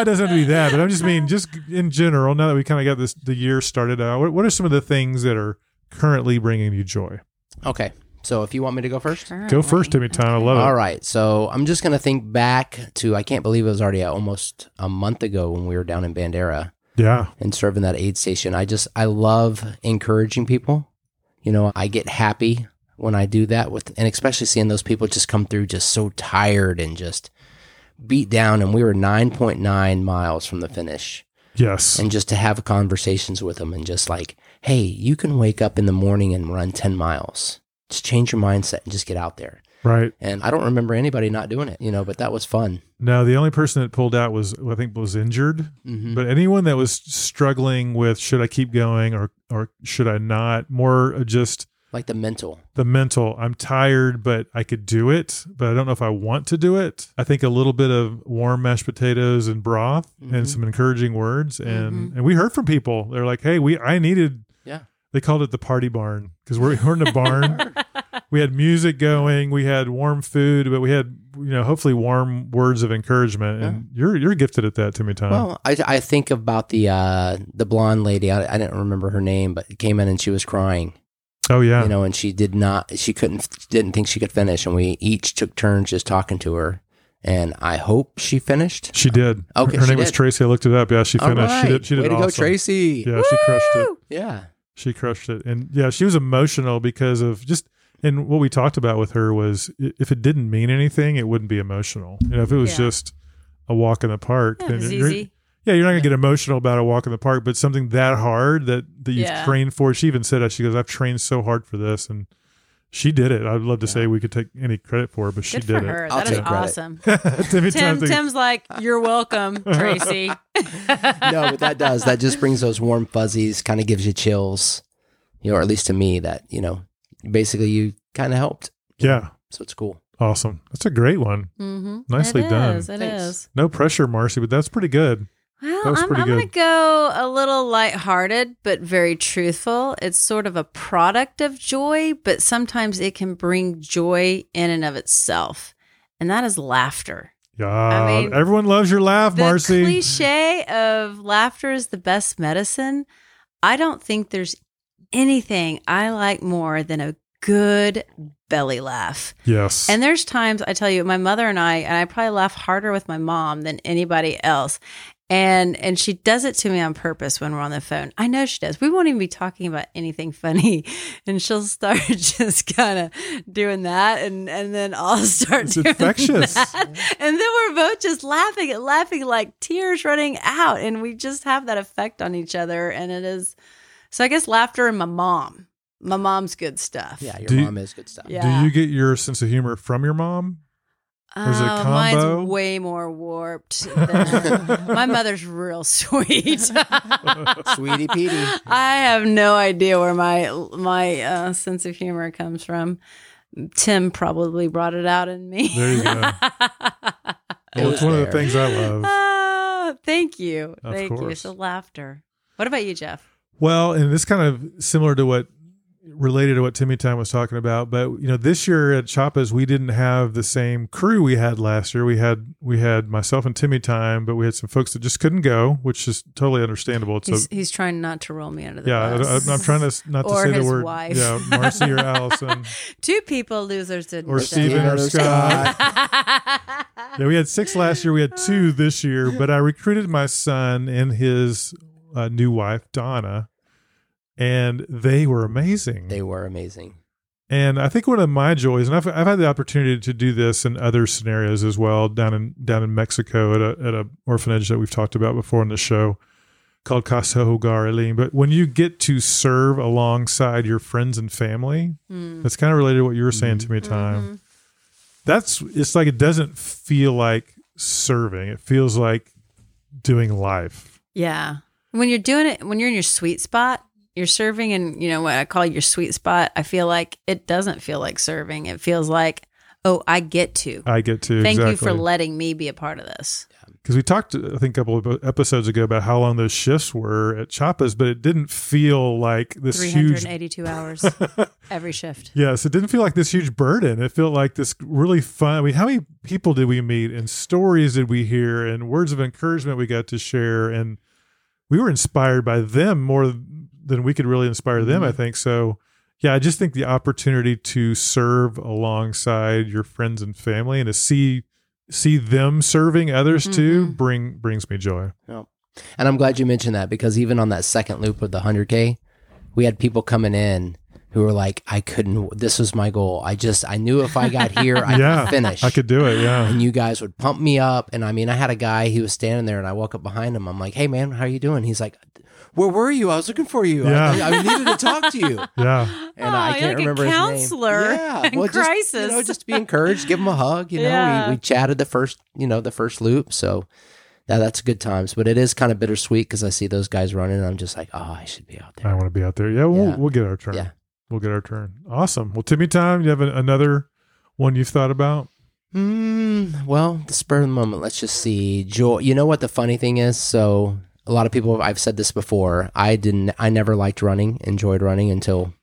it doesn't have to be that, but I'm just mean just in general. Now that we kind of got this the year started out, what, what are some of the things that are currently bringing you joy? Okay. So if you want me to go first. Go first, Timmy Town. I love it. All right. So I'm just going to think back to, I can't believe it was already almost a month ago when we were down in Bandera Yeah, and serving that aid station. I just, I love encouraging people. You know, I get happy when I do that with, and especially seeing those people just come through just so tired and just beat down. And we were 9.9 miles from the finish. yes, And just to have conversations with them and just like, hey, you can wake up in the morning and run 10 miles. Just change your mindset and just get out there. right. And I don't remember anybody not doing it, you know, but that was fun. No, the only person that pulled out was I think was injured. Mhm. But anyone that was struggling with should I keep going or or should I not? More just Like the mental. the mental. I'm tired, but I could do it, but I don't know if I want to do it. I think a little bit of warm mashed potatoes and broth and some encouraging words, and and we heard from people. They're like, "Hey, we I needed." Yeah. They called it the party barn because we're, we're in a barn. we had music going, we had warm food, but we had you know hopefully warm words of encouragement. And you're you're gifted at that, Timmy Tom. Well, I, I think about the uh, the blonde lady. I, I didn't remember her name, but came in and she was crying. oh yeah, You know, and she did not. She couldn't. Didn't think she could finish, and we each took turns just talking to her. And I hope she finished. She did. Okay, her, name was. Tracy. I looked it up. Yeah, she finished. She did. She did Way to go. Tracy. Yeah, she crushed it. Yeah. She crushed it. And yeah, she was emotional because of just and what we talked about with her was if it didn't mean anything, it wouldn't be emotional. You know, if it was Yeah. just a walk in the park, Yeah, it then was you're- easy. yeah, you're not gonna get emotional about a walk in the park, but something that hard that that you've Yeah. trained for. She even said that she goes, "I've trained so hard for this," and she did it. I'd love to say we could take any credit for it, but she did for her. I'll That is take credit. awesome. Tim, Tom's like, Tim's like, you're welcome, Tracy. no, but that does. That just brings those warm fuzzies, kind of gives you chills, you know, or at least to me, that, you know, basically you kind of helped. yeah, So it's cool. awesome. That's a great one. Mm-hmm. Nicely it done. Is, it Thanks. is. No pressure, Marcie, but that's pretty good. Well, I'm, I'm going to go a little lighthearted, but very truthful. It's sort of a product of joy, but sometimes it can bring joy in and of itself. And that is laughter. Yeah, I mean, everyone loves your laugh, The Marcie. cliche of laughter is the best medicine. I don't think there's anything I like more than a good belly laugh. yes, And there's times I tell you, my mother and I, and I probably laugh harder with my mom than anybody else. And and she does it to me on purpose when we're on the phone. I know she does. We won't even be talking about anything funny, and she'll start just kind of doing that, and and then I'll start It's infectious. that. and then we're both just laughing and laughing like tears running out, and we just have that effect on each other, and it is. So I guess laughter and my mom. My mom's good stuff. Yeah, your Do you- mom is good stuff. Yeah. Do you get your sense of humor from your mom? Or is it a Oh, combo? Mine's way more warped. Than, my mother's real sweet. Sweetie Petey. I have no idea where my my uh, sense of humor comes from. Tim probably brought it out in me. There you go. It Well, was it's one of the there. things I love. Ah, thank you, Of thank you. course. So laughter. What about you, Jeff? Well, and this kind of similar to what related to what Timmy Time was talking about, but you know, this year at Chapas we didn't have the same crew we had last year. We had we had myself and Timmy Time, but we had some folks that just couldn't go, which is totally understandable. It's He's, a he's trying not to roll me under the yeah, bus. I, am trying to not to Or say the his word wife. yeah, Marcie or Allison Two people losers didn't or say. Steven or Scott. Yeah, we had six last year. We had two this year, but I recruited my son and his uh, new wife Donna, and they were amazing. They were amazing. And I think one of my joys, and I've, I've had the opportunity to do this in other scenarios as well, down in down in Mexico at a at a orphanage that we've talked about before on the show, called Casa Hogar Elim. But when you get to serve alongside your friends and family, Mm. that's kind of related to what you were saying to me, time. Mm-hmm. That's it's like it doesn't feel like serving; it feels like doing life. Yeah. When you're doing it, when you're in your sweet spot, you're serving in, you know, what I call your sweet spot. I feel like it doesn't feel like serving. It feels like, oh, I get to. I get to Thank you for letting me be a part of this. because we talked i think a couple of episodes ago about how long those shifts were at Chapas, but it didn't feel like this huge 382 hours every shift. yes it didn't feel like this huge burden it felt like this really fun i mean how many people did we meet and stories did we hear and words of encouragement we got to share and we were inspired by them more than we could really inspire them mm-hmm. i think. So yeah i just think the opportunity to serve alongside your friends and family and to see see them serving others mm-hmm, too mm-hmm. bring brings me joy. Yeah. And I'm glad you mentioned that because even on that second loop of the 100K, we had people coming in who were like, I couldn't, this was my goal. I just, I knew if I got here, I yeah could finish. i could do it yeah and you guys would pump me up. And I mean, I had a guy, he was standing there and I walk up behind him. I'm like, hey man, how you doing? He's like, where were you? I was looking for you. Yeah. I, I needed to talk to you. yeah And Oh, I can't like a remember counselor his name. Yeah, in well, just, You know, just to be encouraged, give him a hug. You know, Yeah. we, we chatted the first, you know, the first loop. So that, that's good times. But it is kind of bittersweet because I see those guys running and I'm just like, oh, I should be out there. I want to be out there. Yeah, we'll Yeah. we'll get our turn. Yeah. We'll get our turn. Awesome. Well, Timmy time, you have another one you've thought about? Mm, well, the spur of the moment. Let's just see. Joy. You know what the funny thing is? So a lot of people. I've said this before. I didn't. I never liked running. Enjoyed running until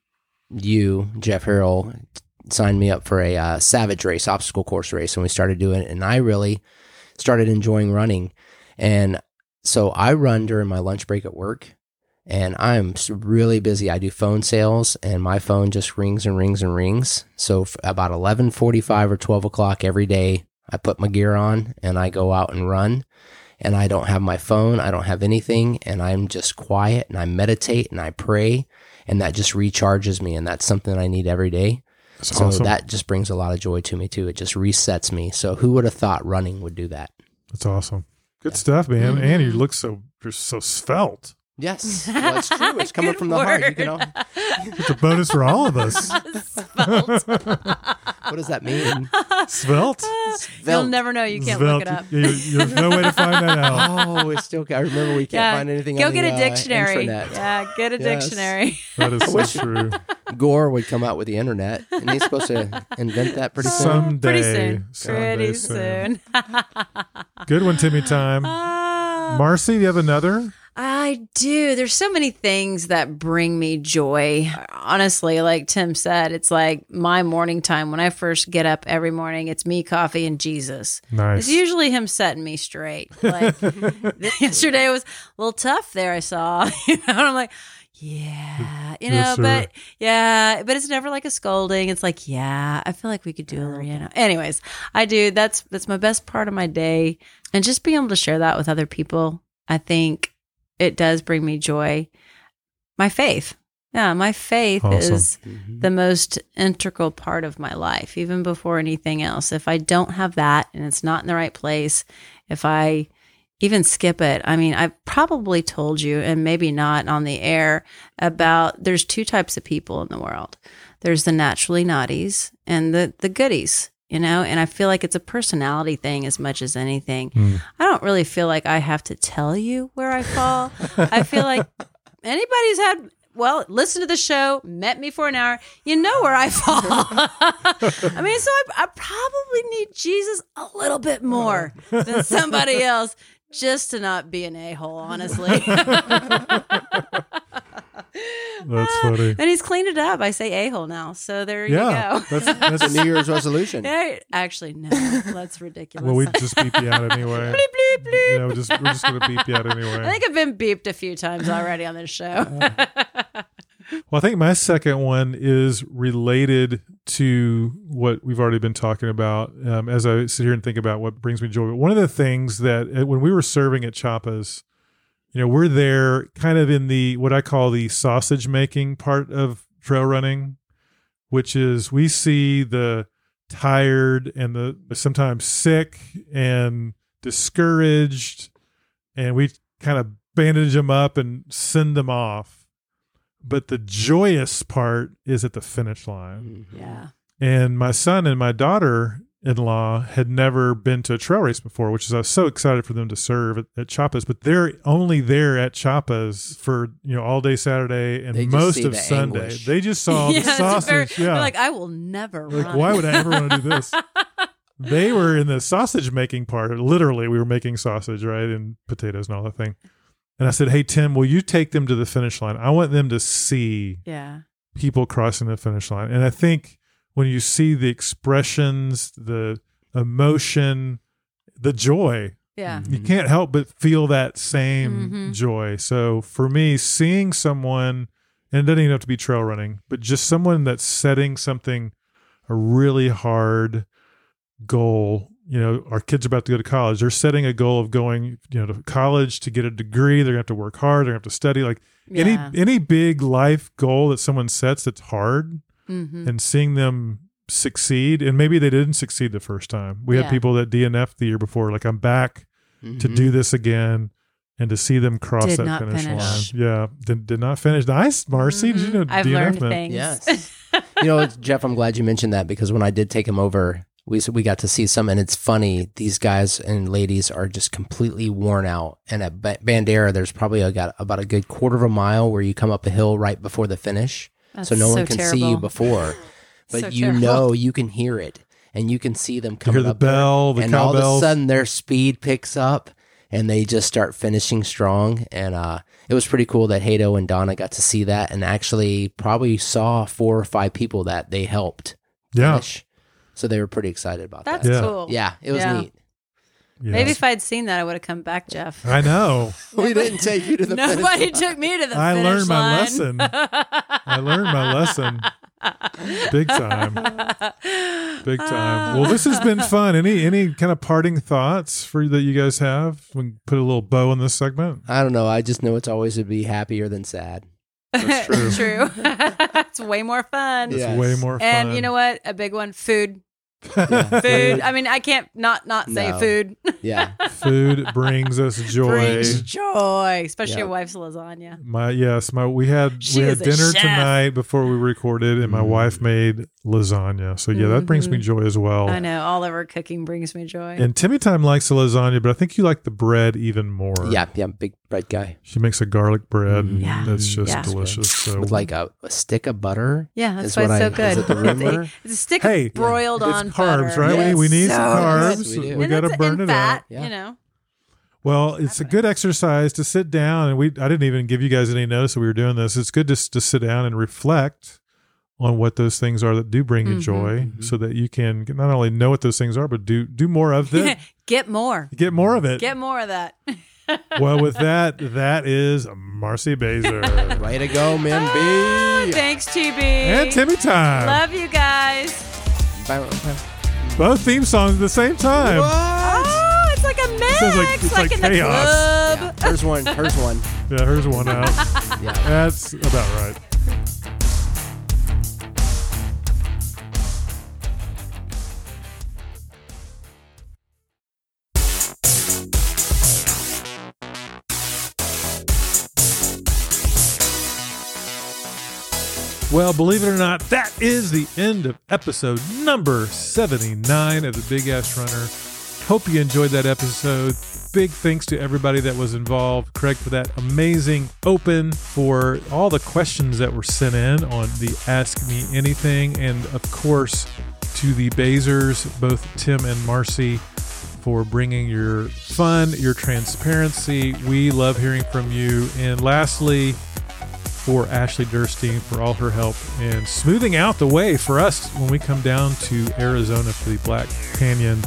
you, Jeff Harrell, signed me up for a uh, Savage race, obstacle course race, and we started doing it. And I really started enjoying running. And so I run during my lunch break at work. And I'm really busy. I do phone sales, and my phone just rings and rings and rings. So f- about eleven forty-five or twelve o'clock every day, I put my gear on and I go out and run. And I don't have my phone. I don't have anything, and I'm just quiet and I meditate and I pray, and that just recharges me. And that's something I need every day. That's so awesome. that just brings a lot of joy to me too. It just resets me. So who would have thought running would do that? That's awesome. Good stuff, man. Mm-hmm. And you look so you're so svelte. Yes, well, it's true. It's coming Good from the heart. You word. can. All, It's a bonus for all of us. what does that mean? Svelte. You'll Svelte. never know. You can't Svelte. look it up. You- you- there's no way to find that out. Oh, it's still. I remember we can't find anything. Go on get the, a uh, dictionary. intranet. yeah, get a Yes. dictionary. That is so true. Gore would come out with the internet, and he's supposed to invent that pretty soon. Someday. Pretty soon. Someday Pretty soon. Good one, Timmy time. Ah. Marcie, do you have another? I do. There's so many things that bring me joy. Honestly, like Tim said, it's like my morning time. When I first get up every morning, it's me, coffee, and Jesus. Nice. It's usually him setting me straight. Like yesterday was a little tough there, I saw. You know, and I'm like, yeah, you know, Yes, but yeah, but it's never like a scolding. It's like, yeah, I feel like we could do a little, you know. Anyways, I do. That's that's my best part of my day, and just being able to share that with other people, I think it does bring me joy. My faith, yeah, my faith Awesome. is mm-hmm. the most integral part of my life, even before anything else. If I don't have that and it's not in the right place, if I even skip it, I mean, I've probably told you, and maybe not on the air, about there's two types of people in the world there's the naturally naughties and the, the goodies. You know, and I feel like it's a personality thing as much as anything. Hmm. I don't really feel like I have to tell you where I fall. I feel like anybody's had well, listen to the show, met me for an hour, you know where I fall. I mean, so I, I probably need Jesus a little bit more than somebody else just to not be an a hole, honestly. That's funny. and he's cleaned it up. I say a hole now. So there Yeah, you go. that's that's The New Year's resolution. Yeah, Actually, no, that's ridiculous. well, we just beep you out anyway. bleep, bleep, bleep. Yeah, we're just we're just gonna beep you out anyway. I think I've been beeped a few times already on this show. Well, I think my second one is related to what we've already been talking about. Um, as I sit here and think about what brings me joy, but one of the things that uh, when we were serving at Chapas, you know, we're there kind of in the what I call the sausage making part of trail running, which is we see the tired and the sometimes sick and discouraged, and we kind of bandage them up and send them off. But the joyous part is at the finish line. Mm-hmm. yeah. And my son and my daughter in law had never been to a trail race before, which is I was so excited for them to serve at, at Chapas, but they're only there at Chapas for, you know, all day Saturday and most of the Sunday. anguish. They just saw the it's very- sausage. they're yeah. like, I will never Like, run. why would I ever want to do this? they were in the sausage making part. Literally, we were making sausage, right? And potatoes and all that thing. And I said, Hey, Tim, will you take them to the finish line? I want them to see yeah. people crossing the finish line. And I think when you see the expressions, the emotion, the joy, Yeah. you can't help but feel that same Mhm. joy. So for me, seeing someone, and it doesn't even have to be trail running, but just someone that's setting something a really hard goal. You know, our kids are about to go to college. They're setting a goal of going, you know, to college to get a degree. They're gonna have to work hard. They're gonna have to study. Like Yeah. any any big life goal that someone sets that's hard, Mhm. and seeing them succeed, and maybe they didn't succeed the first time. We Yeah. had people that DNF the year before. Like I'm back to Mhm. do this again and to see them cross Did that finish, finish. line. Yeah, did, did not finish. Nice, Marcie. Did you know. I've DNF learned meant? things. Yes. you know, Jeff, I'm glad you mentioned that because when I did take him over, we we got to see some, and it's funny. These guys and ladies are just completely worn out. And at Bandera, there's probably a, got about a good quarter of a mile where you come up a hill right before the finish, That's so no one so can see you before, but So you terrible. know you can hear it, and you can see them You coming hear the up there, bell, the and all of a sudden their speed picks up. And they just start finishing strong, and uh, it was pretty cool that Hato and Donna got to see that, and actually probably saw four or five people that they helped Yeah, finish. So they were pretty excited about That's that. Yeah. cool. Yeah, it was Yeah. neat. Yes. Maybe if I'd seen that, I would have come back, Jeff. I know. We didn't take you to the finish Nobody line. took me to the I finish learned my line. lesson. I learned my lesson. Big time. Big time. Well, this has been fun. Any any kind of parting thoughts for that you guys have? We can put a little bow on this segment. I don't know. I just know it's always to be happier than sad. That's true. True. it's way more fun. It's way more fun. And you know what? A big one, food. Yeah. Food. I mean, I can't not not say No. food. Yeah. food brings us joy. Brings joy, especially Yeah. your wife's lasagna. My yes, my we had She we had is a dinner chef. tonight before we recorded, and my Mm. wife made lasagna. So yeah, that brings me Mhm. joy as well. I know all of our cooking brings me joy. And Timmy Time likes the lasagna, but I think you like the bread even more. Yeah. Yeah. Big bread guy she makes a garlic bread. Mm. Yeah. that's just Yeah. delicious. So with like a, a stick of butter. yeah, that's why what it's so I- good. is it the? It's a, stick Hey, of broiled it's on carbs, butter. right? We- we need So some carbs. Yes, we. We got to burn and it fat, out. Yeah. You know, Well, it's a good exercise to sit down, and we I didn't even give you guys any notice that we were doing this. It's good just to sit down and reflect on what those things are that do bring you Mhm. joy, so that you can not only know what those things are, but do do more of them get more, Get more of it. get more of that. well, with that, that is Marcie Bazor Way to go, man. Ah, B. Thanks, TB. and Timmy Time. Love you guys. Both theme songs at the same time. Oh, it's like a mix, Sounds like- it's like in the chaos. club. Yeah. Here's one. Here's one. Yeah, here's one out. Yeah. That's about right. Well, believe it or not, that is the end of episode number 79 of the Big Ass Runner. Hope you enjoyed that episode. Big thanks to everybody that was involved. Craig for that amazing open, for all the questions that were sent in on the Ask Me Anything, and of course to the Bazors, both Tim and Marcy, for bringing your fun, your transparency. We love hearing from you. And lastly, for Ashley Durstine for all her help in smoothing out the way for us when we come down to Arizona for the Black Canyon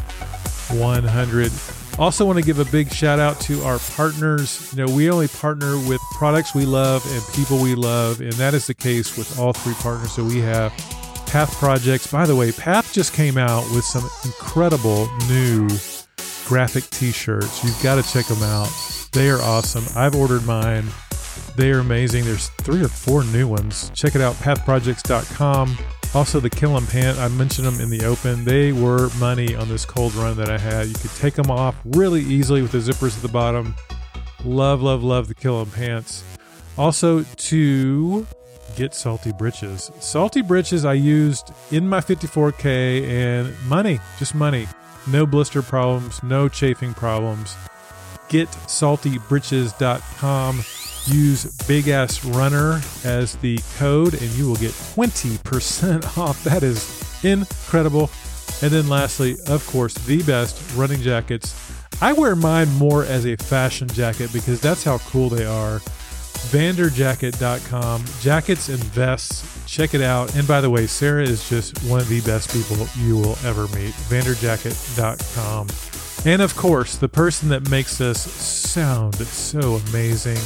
100. Also, want to give a big shout out to our partners. You know, we only partner with products we love and people we love, and that is the case with all three partners that we have. Path Projects. By the way, Path just came out with some incredible new graphic t shirts. You've got to check them out. They are awesome. I've ordered mine. They are amazing. There's three or four new ones. Check it out, pathprojects.com. Also, the Kill 'em pant, I mentioned them in the open. They were money on this cold run that I had. You could take them off really easily with the zippers at the bottom. Love, love, love the Kill 'em pants. Also, to get salty britches. Salty britches I used in my 54K and money, just money. No blister problems, no chafing problems. Get saltybritches.com. Use Big Ass Runner as the code, and you will get 20% off. That is incredible. And then, lastly, of course, the best running jackets. I wear mine more as a fashion jacket because that's how cool they are. Vanderjacket.com, jackets and vests. Check it out. And by the way, Sarah is just one of the best people you will ever meet. Vanderjacket.com. And of course, the person that makes us sound so amazing,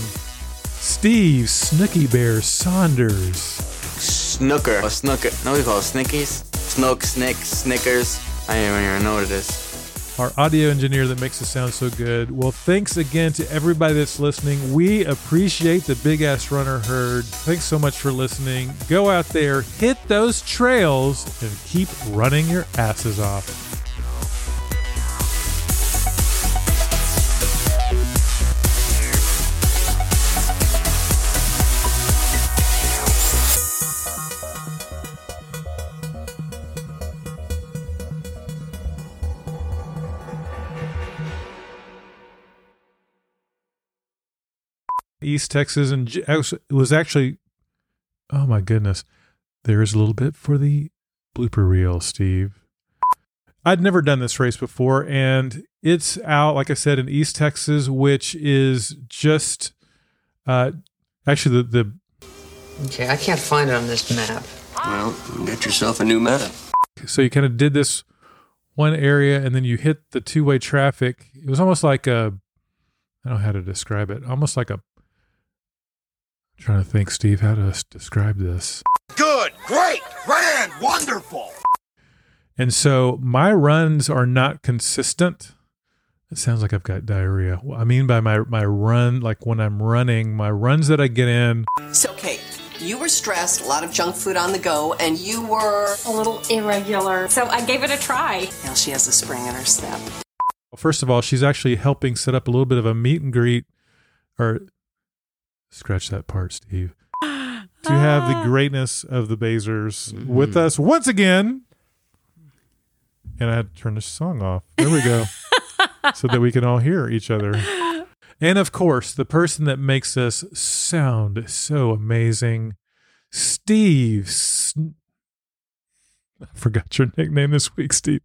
Steve Snookie Bear Saunders. Snooker. Or snooker. No, we call it Snickies. Snook, Snick, Snickers. I don't even know what it is. Our audio engineer that makes us sound so good. Well, thanks again to everybody that's listening. We appreciate the Big Ass Runner herd. Thanks so much for listening. Go out there, hit those trails, and keep running your asses off. East Texas, and it was actually, oh my goodness, there is a little bit for the blooper reel, Steve. I'd never done this race before, and it's out, like I said, in East Texas, which is just, uh, actually the the Okay, I can't find it on this map. Well, get yourself a new map. so you kind of did this one area, and then you hit the two way traffic. It was almost like a, I don't know how to describe it, almost like a. I'm trying to think, Steve, how to describe this. Good, great, grand, wonderful. And so my runs are not consistent. It sounds like I've got diarrhea. What I mean by my my run, like when I'm running, my runs that I get in, So, Kate, you were stressed, a lot of junk food on the go, and you were. a little irregular. So I gave it a try. Now she has a spring in her step. well, first of all, she's actually helping set up a little bit of a meet and greet, or scratch that part, Steve. To have the greatness of the Bazors with mm-hmm. us once again. And I had to turn the song off. There we go. so that we can all hear each other. And of course, the person that makes us sound so amazing, Steve. Sn- I forgot your nickname this week, Steve.